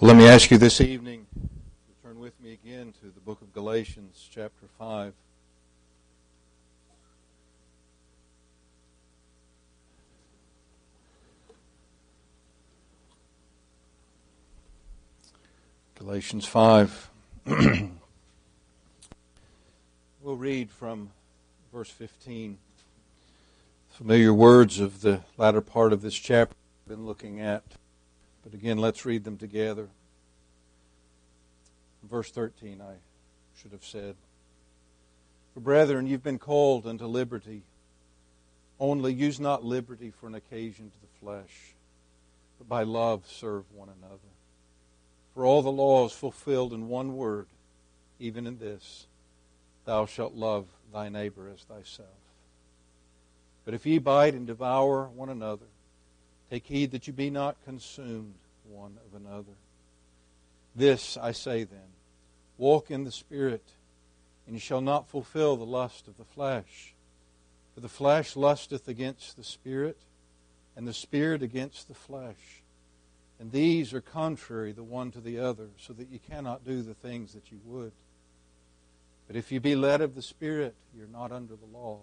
Well, let me ask you this evening to turn with me again to the book of Galatians, chapter 5. Galatians 5. we'll read from verse 15. Familiar words of the latter part of this chapter we've been looking at. But again, let's read them together. Verse 13, I should have said. For brethren, you've been called unto liberty. Only use not liberty for an occasion to the flesh, but by love serve one another. For all the law is fulfilled in one word, even in this Thou shalt love thy neighbor as thyself. But if ye bite and devour one another, take heed that you be not consumed one of another. This I say then walk in the Spirit, and ye shall not fulfill the lust of the flesh. For the flesh lusteth against the Spirit, and the Spirit against the flesh. And these are contrary the one to the other, so that you cannot do the things that you would. But if you be led of the Spirit, you're not under the law.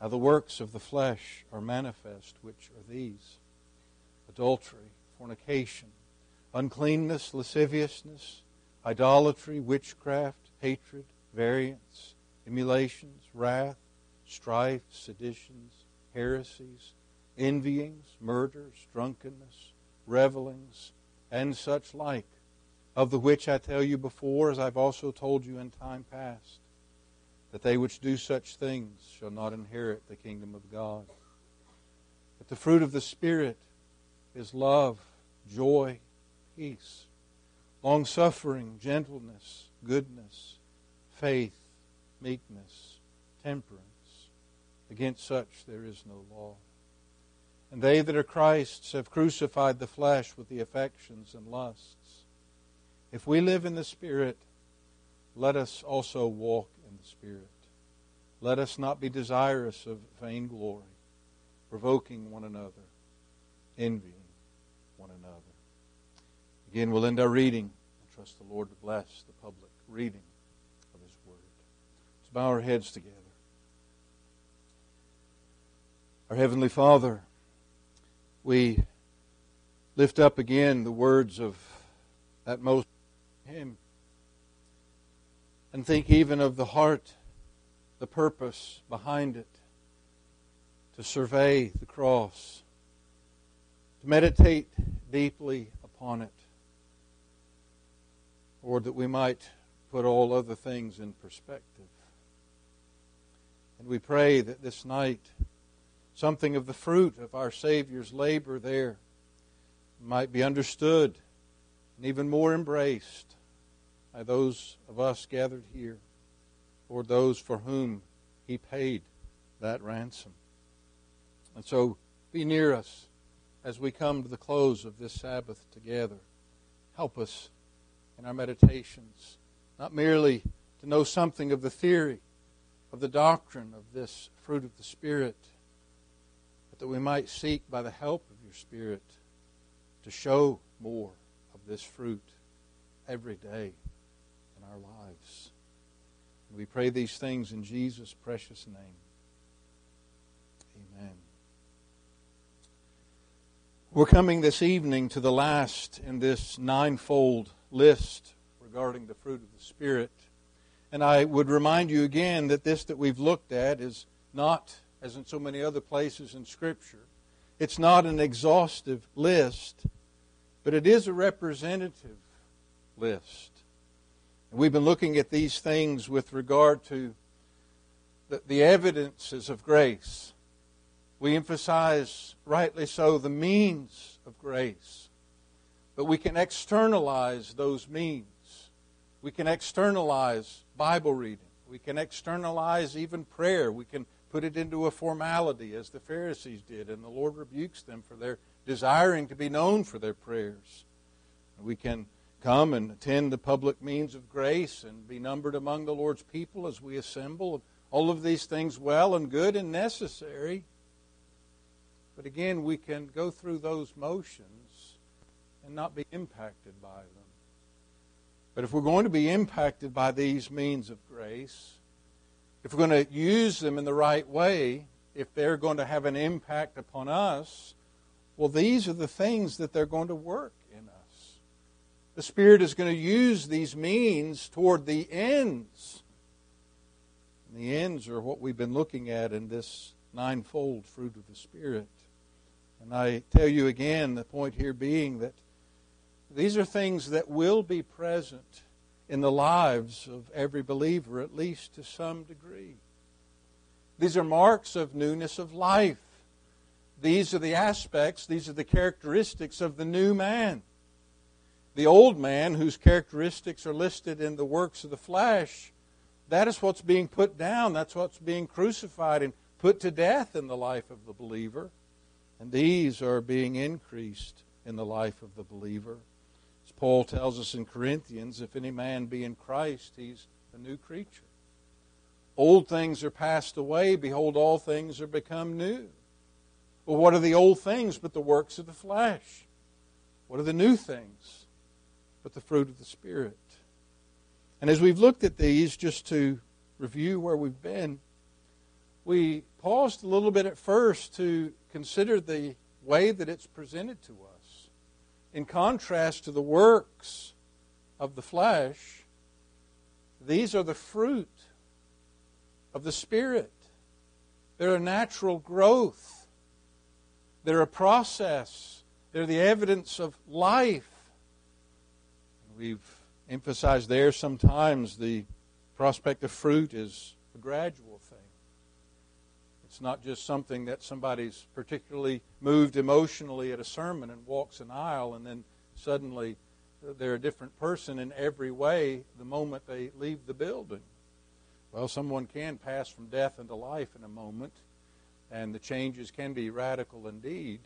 Now the works of the flesh are manifest, which are these. Adultery, fornication, uncleanness, lasciviousness, idolatry, witchcraft, hatred, variance, emulations, wrath, strife, seditions, heresies envyings, murders, drunkenness, revelings, and such like, of the which I tell you before, as I've also told you in time past, that they which do such things shall not inherit the kingdom of God. But the fruit of the Spirit is love, joy, peace, long suffering, gentleness, goodness, faith, meekness, temperance. Against such there is no law. And they that are Christ's have crucified the flesh with the affections and lusts. If we live in the Spirit, let us also walk Spirit. Let us not be desirous of vainglory, provoking one another, envying one another. Again, we'll end our reading and trust the Lord to bless the public reading of His Word. Let's bow our heads together. Our Heavenly Father, we lift up again the words of that most hymn and think even of the heart, the purpose behind it, to survey the cross, to meditate deeply upon it, or that we might put all other things in perspective. And we pray that this night, something of the fruit of our Savior's labor there might be understood and even more embraced by those of us gathered here, or those for whom He paid that ransom. And so be near us as we come to the close of this Sabbath together. Help us in our meditations, not merely to know something of the theory, of the doctrine of this fruit of the Spirit but that we might seek by the help of your Spirit to show more of this fruit every day in our lives. We pray these things in Jesus' precious name. Amen. We're coming this evening to the last in this ninefold list regarding the fruit of the Spirit. And I would remind you again that this that we've looked at is not as in so many other places in Scripture. It's not an exhaustive list, but it is a representative list. We've been looking at these things with regard to the, the evidences of grace. We emphasize, rightly so, the means of grace. But we can externalize those means. We can externalize Bible reading. We can externalize even prayer. We can put it into a formality as the Pharisees did, and the Lord rebukes them for their desiring to be known for their prayers. We can come and attend the public means of grace and be numbered among the Lord's people as we assemble. All of these things well and good and necessary. But again, we can go through those motions and not be impacted by them. But if we're going to be impacted by these means of grace, if we're going to use them in the right way, if they're going to have an impact upon us, well, these are the things that they're going to work. The Spirit is going to use these means toward the ends. And the ends are what we've been looking at in this ninefold fruit of the Spirit. And I tell you again, the point here being that these are things that will be present in the lives of every believer, at least to some degree. These are marks of newness of life. These are the aspects, these are the characteristics of the new man. The old man, whose characteristics are listed in the works of the flesh, that is what's being put down. That's what's being crucified and put to death in the life of the believer. And these are being increased in the life of the believer. As Paul tells us in Corinthians, if any man be in Christ, he's a new creature. Old things are passed away. Behold, all things are become new. Well, what are the old things but the works of the flesh? What are the new things but the fruit of the Spirit? And as we've looked at these, just to review where we've been, we paused a little bit at first to consider the way that it's presented to us. In contrast to the works of the flesh, these are the fruit of the Spirit. They're a natural growth, they're a process, they're the evidence of life. We've emphasized there sometimes the prospect of fruit is a gradual thing. It's not just something that somebody's particularly moved emotionally at a sermon and walks an aisle and then suddenly they're a different person in every way the moment they leave the building. Well, someone can pass from death into life in a moment, and the changes can be radical indeed.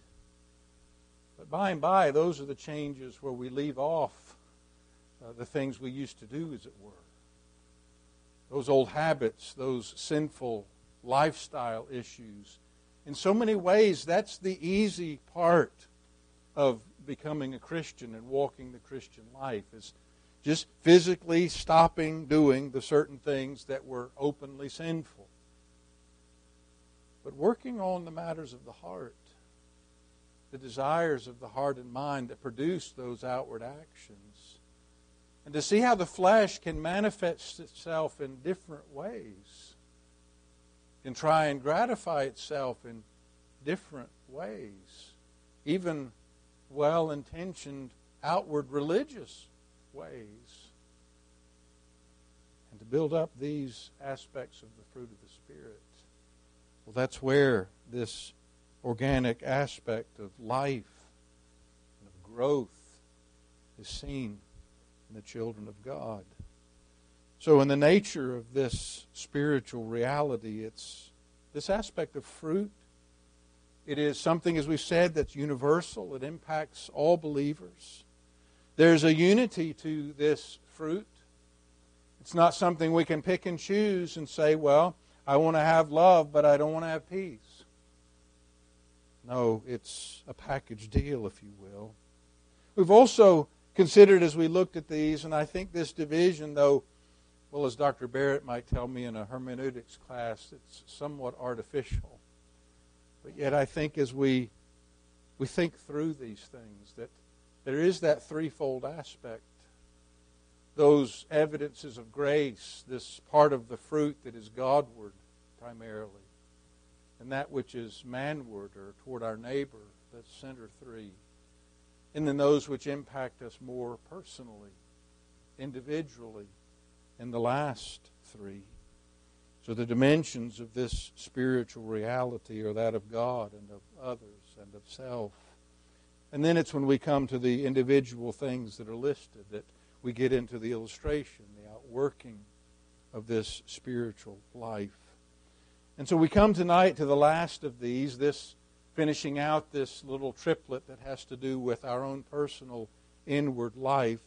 But by and by, those are the changes where we leave off uh, the things we used to do, as it were. Those old habits, those sinful lifestyle issues. In so many ways, that's the easy part of becoming a Christian and walking the Christian life is just physically stopping doing the certain things that were openly sinful. But working on the matters of the heart, the desires of the heart and mind that produce those outward actions, and to see how the flesh can manifest itself in different ways, can try and gratify itself in different ways, even well intentioned outward religious ways. And to build up these aspects of the fruit of the Spirit. Well, that's where this organic aspect of life and of growth is seen in the children of God. So, in the nature of this spiritual reality, it's this aspect of fruit. It is something, as we've said, that's universal. It impacts all believers. There's a unity to this fruit. It's not something we can pick and choose and say, well, I want to have love, but I don't want to have peace. No, it's a package deal, if you will. We've also considered as we looked at these, and I think this division, though, well, as Dr. Barrett might tell me in a hermeneutics class, it's somewhat artificial. But yet, I think as we we think through these things, that there is that threefold aspect. Those evidences of grace, this part of the fruit that is Godward primarily, and that which is manward or toward our neighbor, that's center three. And then those which impact us more personally, individually, and the last three. So the dimensions of this spiritual reality are that of God and of others and of self. And then it's when we come to the individual things that are listed that we get into the illustration, the outworking of this spiritual life. And so we come tonight to the last of these, this finishing out this little triplet that has to do with our own personal inward life.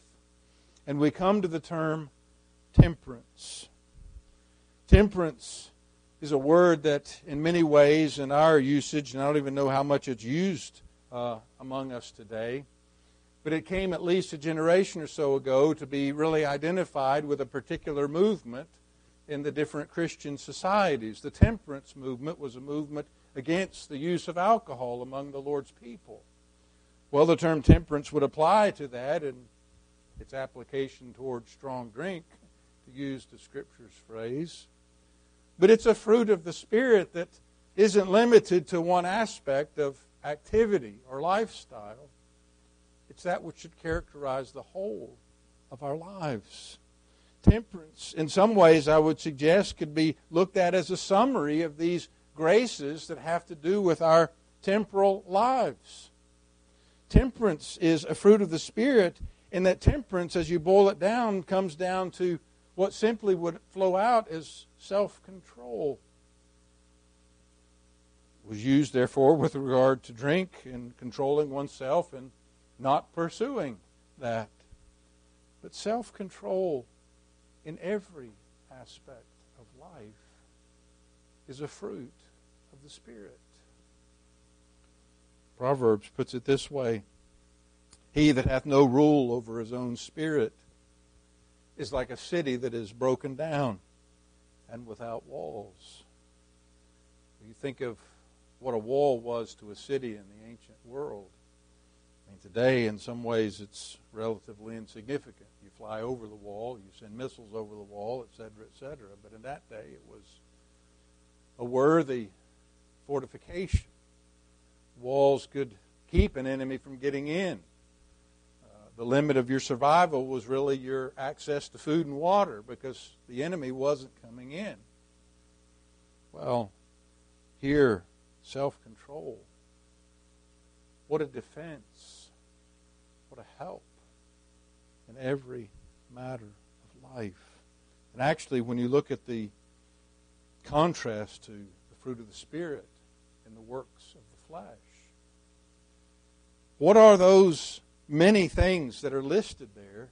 And we come to the term temperance. Temperance is a word that, in many ways, in our usage, and I don't even know how much it's used uh, among us today. but it came at least a generation or so ago to be really identified with a particular movement in the different Christian societies. The temperance movement was a movement against the use of alcohol among the Lord's people. Well, the term temperance would apply to that and its application towards strong drink, to use the Scripture's phrase. But it's a fruit of the Spirit that isn't limited to one aspect of activity or lifestyle. It's that which should characterize the whole of our lives. Temperance, in some ways, I would suggest, could be looked at as a summary of these graces that have to do with our temporal lives. Temperance is a fruit of the Spirit, and that temperance, as you boil it down, comes down to what simply would flow out as self control. Was used, therefore, with regard to drink and controlling oneself and not pursuing that. But self control in every aspect of life is a fruit the Spirit. Proverbs puts it this way He that hath no rule over his own spirit is like a city that is broken down and without walls. You think of what a wall was to a city in the ancient world. I mean, today, in some ways, it's relatively insignificant. You fly over the wall, you send missiles over the wall, etc., etc. But in that day, it was a worthy fortification. Walls could keep an enemy from getting in. Uh, the limit of your survival was really your access to food and water because the enemy wasn't coming in. Well, here, self control. What a defense. What a help in every matter of life. And actually, when you look at the contrast to the fruit of the Spirit in the works of the flesh, what are those many things that are listed there?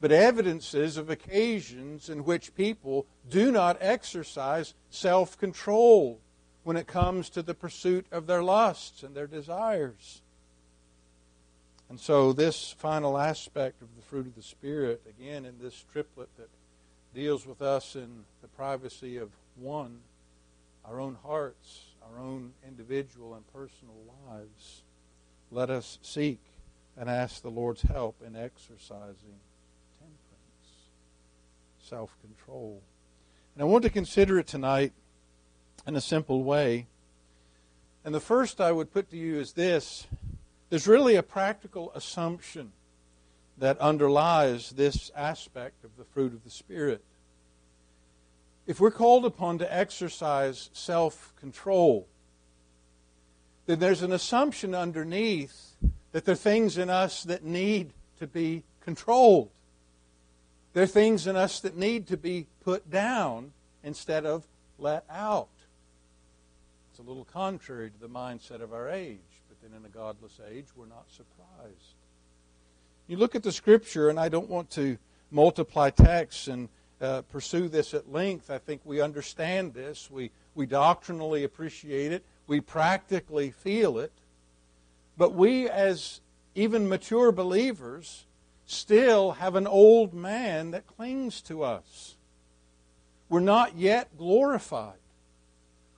But evidences of occasions in which people do not exercise self control when it comes to the pursuit of their lusts and their desires. And so, this final aspect of the fruit of the Spirit, again, in this triplet that deals with us in the privacy of one, our own hearts, our own individual and personal lives, let us seek and ask the Lord's help in exercising temperance, self control. And I want to consider it tonight in a simple way. And the first I would put to you is this there's really a practical assumption that underlies this aspect of the fruit of the Spirit. If we're called upon to exercise self control, then there's an assumption underneath that there are things in us that need to be controlled. There are things in us that need to be put down instead of let out. It's a little contrary to the mindset of our age but then in a godless age, we're not surprised. You look at the scripture, and I don't want to multiply texts and uh, pursue this at length. I think we understand this. We, we doctrinally appreciate it. We practically feel it. But we, as even mature believers, still have an old man that clings to us. We're not yet glorified.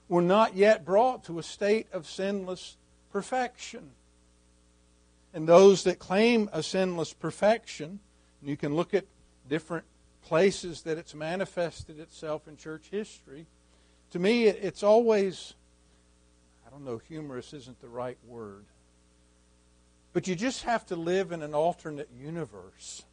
We're not yet brought to a state of sinless perfection. And those that claim a sinless perfection, you can look at different places that it's manifested itself in church history. To me, it's always, I don't know, humorous isn't the right word. But you just have to live in an alternate universe.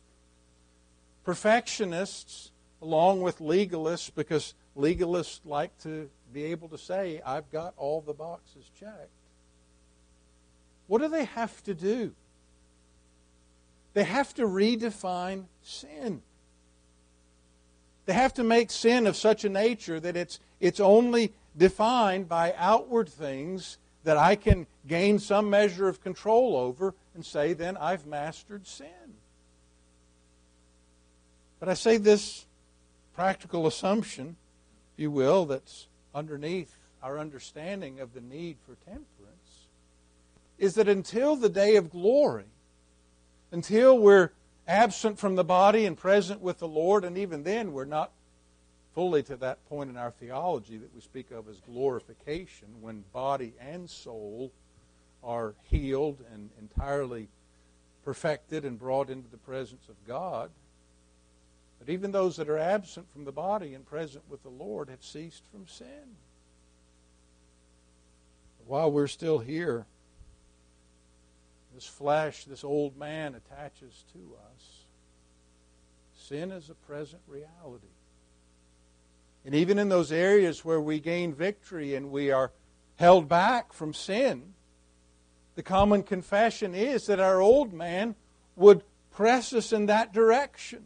Perfectionists, along with legalists, because legalists like to be able to say, I've got all the boxes checked. What do they have to do? They have to redefine sin. They have to make sin of such a nature that it's, it's only defined by outward things that I can gain some measure of control over and say, then I've mastered sin. But I say this practical assumption, if you will, that's underneath our understanding of the need for temperance is that until the day of glory, until we're absent from the body and present with the Lord, and even then we're not fully to that point in our theology that we speak of as glorification, when body and soul are healed and entirely perfected and brought into the presence of God. But even those that are absent from the body and present with the Lord have ceased from sin. While we're still here, this flesh, this old man attaches to us. Sin is a present reality. And even in those areas where we gain victory and we are held back from sin, the common confession is that our old man would press us in that direction.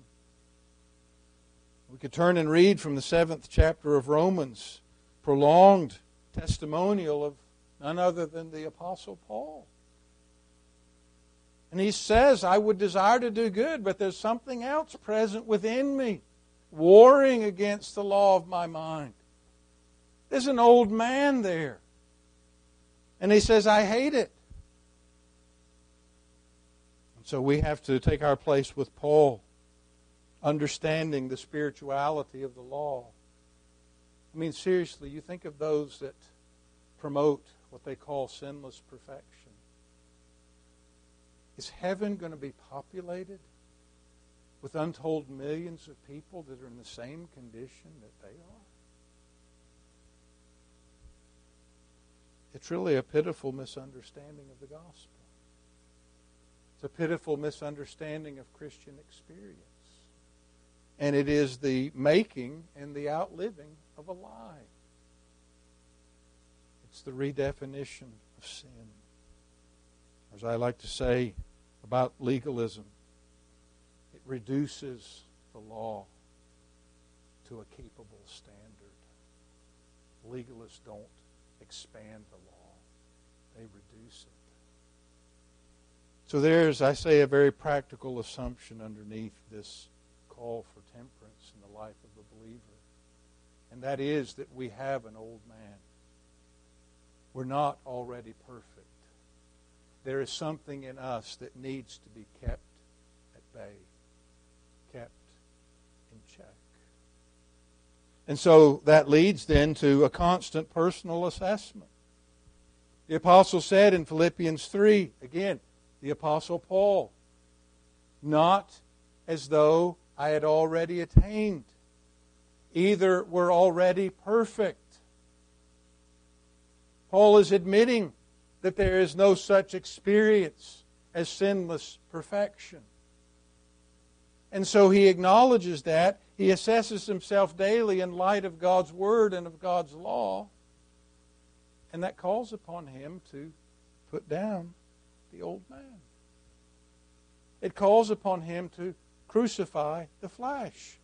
We could turn and read from the seventh chapter of Romans, prolonged testimonial of none other than the Apostle Paul. And he says, I would desire to do good, but there's something else present within me, warring against the law of my mind. There's an old man there. And he says, I hate it. And so we have to take our place with Paul, understanding the spirituality of the law. I mean, seriously, you think of those that promote what they call sinless perfection. Is heaven going to be populated with untold millions of people that are in the same condition that they are? It's really a pitiful misunderstanding of the gospel. It's a pitiful misunderstanding of Christian experience. And it is the making and the outliving of a lie. It's the redefinition of sin as I like to say about legalism, it reduces the law to a capable standard. Legalists don't expand the law, they reduce it. So there's, I say, a very practical assumption underneath this call for temperance in the life of the believer. And that is that we have an old man. We're not already perfect there is something in us that needs to be kept at bay, kept in check. And so that leads then to a constant personal assessment. The apostle said in Philippians 3, again, the apostle Paul, not as though I had already attained. Either were already perfect. Paul is admitting that there is no such experience as sinless perfection. And so he acknowledges that. He assesses himself daily in light of God's Word and of God's law. And that calls upon him to put down the old man. It calls upon him to crucify the flesh.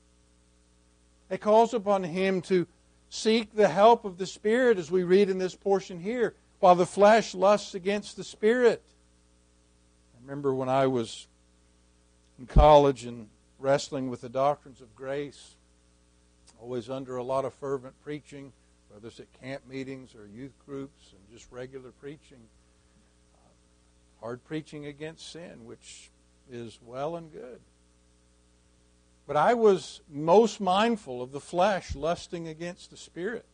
It calls upon him to seek the help of the Spirit, as we read in this portion here, while the flesh lusts against the spirit. I remember when I was in college and wrestling with the doctrines of grace, always under a lot of fervent preaching, whether it's at camp meetings or youth groups and just regular preaching. Hard preaching against sin, which is well and good. But I was most mindful of the flesh lusting against the spirit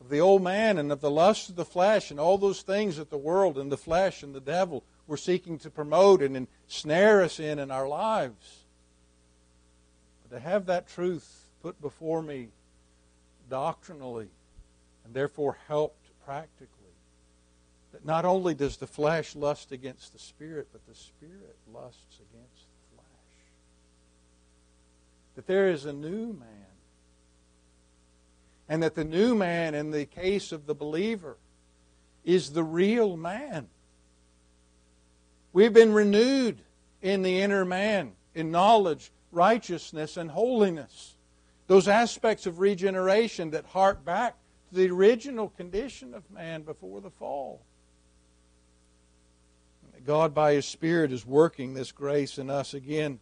of the old man and of the lust of the flesh and all those things that the world and the flesh and the devil were seeking to promote and ensnare us in in our lives. But to have that truth put before me doctrinally and therefore helped practically, that not only does the flesh lust against the spirit, but the spirit lusts against the flesh. That there is a new man and that the new man, in the case of the believer, is the real man. We've been renewed in the inner man, in knowledge, righteousness, and holiness. Those aspects of regeneration that hark back to the original condition of man before the fall. God, by His Spirit, is working this grace in us again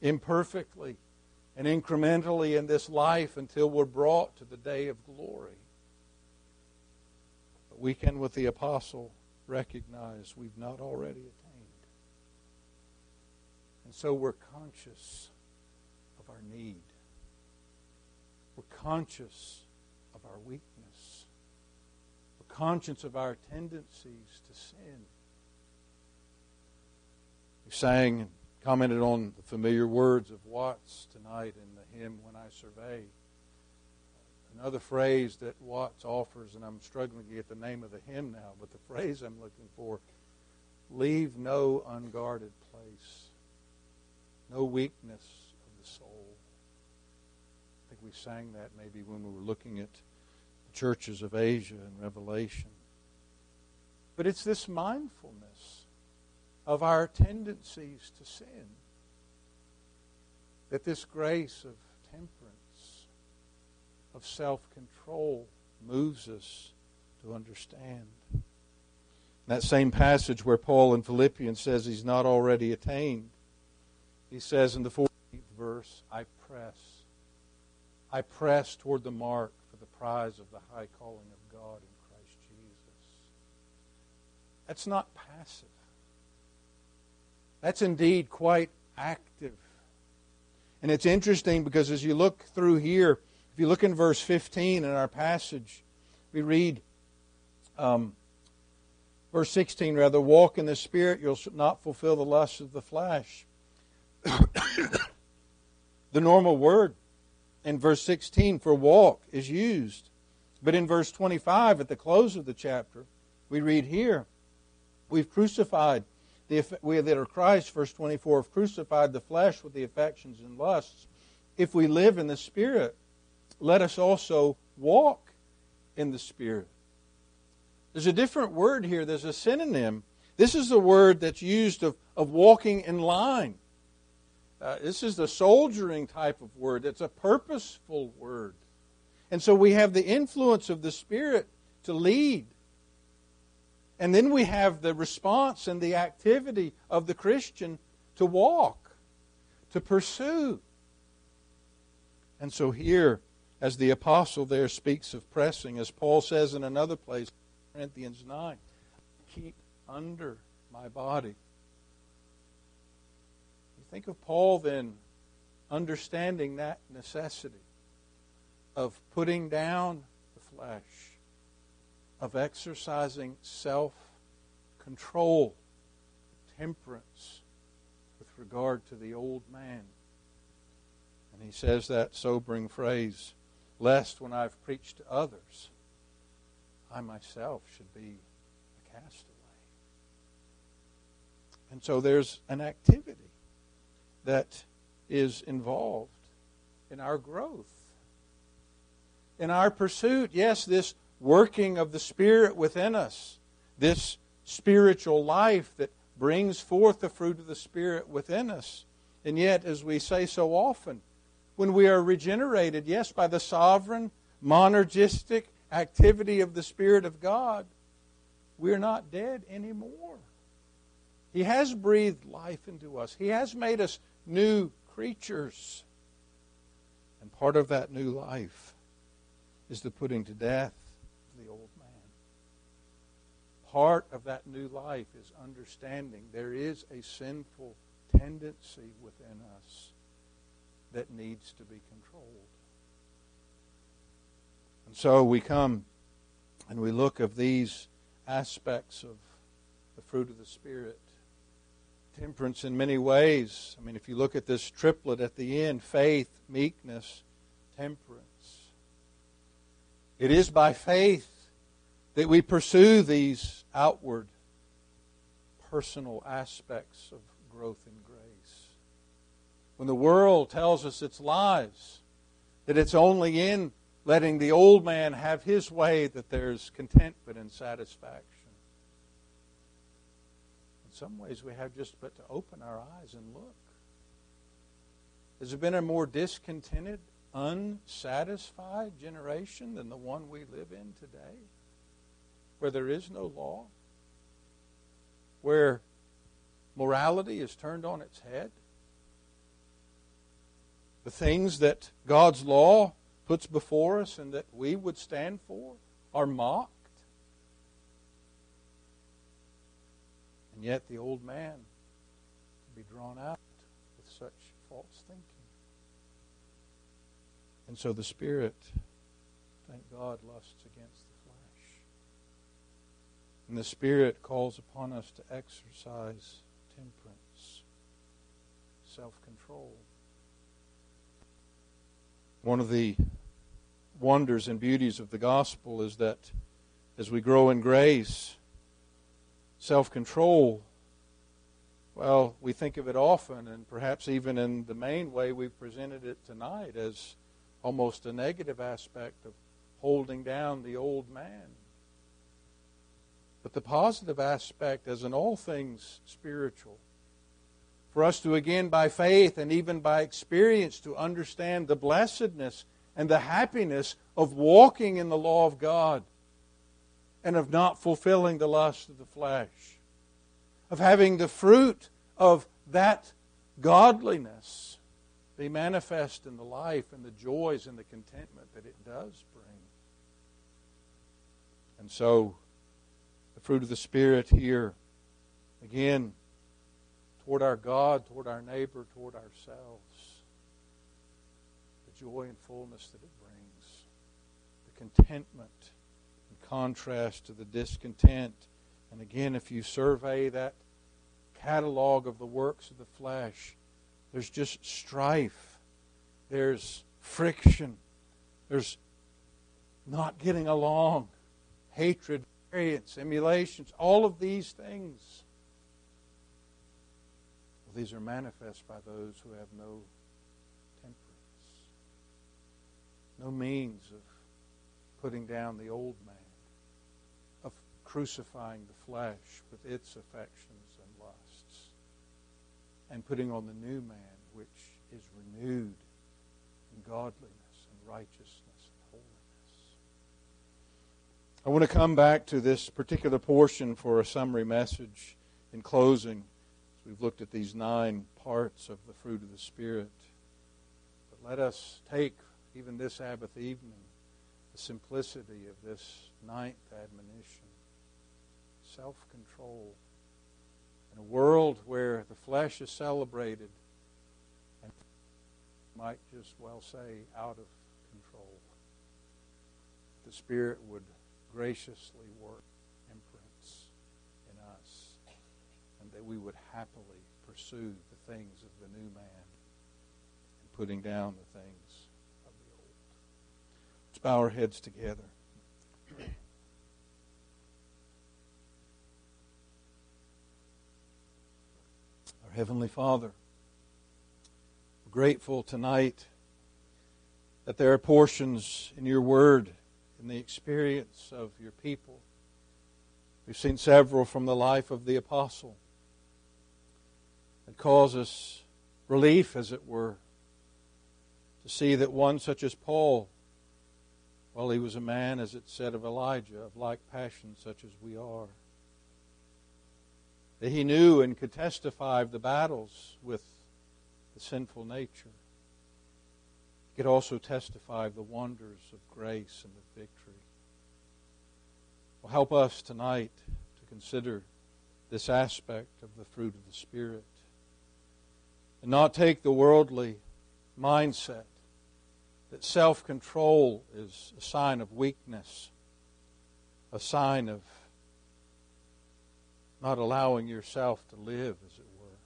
imperfectly and incrementally in this life until we're brought to the day of glory. But we can, with the apostle, recognize we've not already attained. And so we're conscious of our need. We're conscious of our weakness. We're conscious of our tendencies to sin. We sang commented on the familiar words of Watts tonight in the hymn When I Survey. Another phrase that Watts offers, and I'm struggling to get the name of the hymn now, but the phrase I'm looking for leave no unguarded place, no weakness of the soul. I think we sang that maybe when we were looking at the churches of Asia and Revelation. But it's this mindfulness of our tendencies to sin that this grace of temperance, of self control, moves us to understand. That same passage where Paul in Philippians says he's not already attained, he says in the 14th verse, I press. I press toward the mark for the prize of the high calling of God in Christ Jesus. That's not passive. That's indeed quite active. And it's interesting because as you look through here, if you look in verse 15 in our passage, we read, um, verse 16 rather, walk in the Spirit, you'll not fulfill the lusts of the flesh. the normal word in verse 16 for walk is used. But in verse 25, at the close of the chapter, we read here, we've crucified the, we that are Christ, verse 24, have crucified the flesh with the affections and lusts. If we live in the Spirit, let us also walk in the Spirit. There's a different word here, there's a synonym. This is the word that's used of, of walking in line. Uh, this is the soldiering type of word. It's a purposeful word. And so we have the influence of the Spirit to lead. And then we have the response and the activity of the Christian to walk, to pursue. And so here, as the apostle there speaks of pressing, as Paul says in another place, Corinthians 9, keep under my body. You think of Paul then understanding that necessity of putting down the flesh of exercising self control, temperance with regard to the old man. And he says that sobering phrase, lest when I've preached to others, I myself should be a castaway. And so there's an activity that is involved in our growth. In our pursuit, yes, this working of the Spirit within us, this spiritual life that brings forth the fruit of the Spirit within us. And yet, as we say so often, when we are regenerated, yes, by the sovereign, monergistic activity of the Spirit of God, we're not dead anymore. He has breathed life into us, He has made us new creatures. And part of that new life is the putting to death the old man. Part of that new life is understanding there is a sinful tendency within us that needs to be controlled. And so we come and we look of these aspects of the fruit of the Spirit. Temperance in many ways. I mean, if you look at this triplet at the end faith, meekness, temperance. It is by faith that we pursue these outward personal aspects of growth in grace. When the world tells us its lies, that it's only in letting the old man have his way that there's contentment and satisfaction. In some ways, we have just but to open our eyes and look. Has there been a more discontented, unsatisfied generation than the one we live in today? where there is no law, where morality is turned on its head. The things that God's law puts before us and that we would stand for are mocked. And yet the old man can be drawn out with such false thinking. And so the Spirit, thank God, lusts against the flesh. And the Spirit calls upon us to exercise temperance, self control. One of the wonders and beauties of the gospel is that as we grow in grace, self control, well, we think of it often, and perhaps even in the main way we've presented it tonight as almost a negative aspect of holding down the old man. But the positive aspect, as in all things spiritual, for us to again by faith and even by experience to understand the blessedness and the happiness of walking in the law of God and of not fulfilling the lust of the flesh, of having the fruit of that godliness be manifest in the life and the joys and the contentment that it does bring. And so, the fruit of the Spirit here, again, toward our God, toward our neighbor, toward ourselves, the joy and fullness that it brings, the contentment in contrast to the discontent. And again, if you survey that catalog of the works of the flesh, there's just strife, there's friction, there's not getting along, hatred, variance, emulations, all of these things. Well, these are manifest by those who have no temperance, no means of putting down the old man, of crucifying the flesh with its affections and putting on the new man, which is renewed in godliness and righteousness and holiness. I want to come back to this particular portion for a summary message in closing. We've looked at these nine parts of the fruit of the Spirit. But let us take, even this Sabbath evening, the simplicity of this ninth admonition self control in a world where the flesh is celebrated and might just well say out of control, the Spirit would graciously work imprints in us and that we would happily pursue the things of the new man and putting down the things of the old. Let's bow our heads together. Heavenly Father, we're grateful tonight that there are portions in your word, in the experience of your people. We've seen several from the life of the apostle that cause us relief, as it were, to see that one such as Paul, while he was a man, as it said of Elijah, of like passion such as we are, that he knew and could testify of the battles with the sinful nature. He could also testify of the wonders of grace and of victory. Well, help us tonight to consider this aspect of the fruit of the Spirit and not take the worldly mindset that self control is a sign of weakness, a sign of not allowing yourself to live, as it were.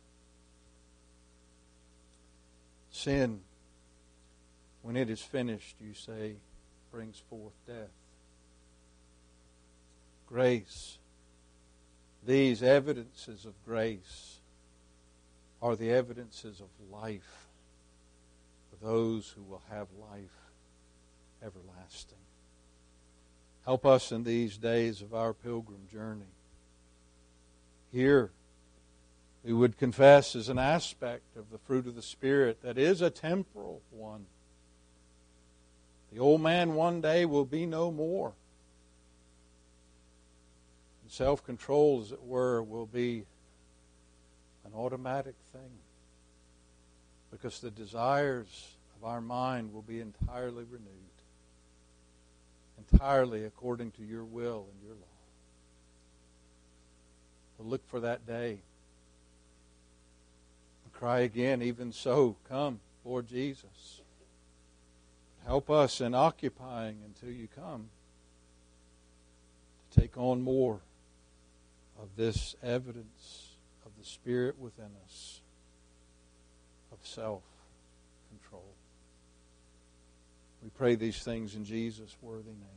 Sin, when it is finished, you say, brings forth death. Grace, these evidences of grace are the evidences of life for those who will have life everlasting. Help us in these days of our pilgrim journey here we would confess as an aspect of the fruit of the Spirit that is a temporal one. The old man one day will be no more. And self control, as it were, will be an automatic thing because the desires of our mind will be entirely renewed, entirely according to your will and your law. Look for that day. cry again, even so, come, Lord Jesus. Help us in occupying until you come to take on more of this evidence of the Spirit within us of self control. We pray these things in Jesus' worthy name.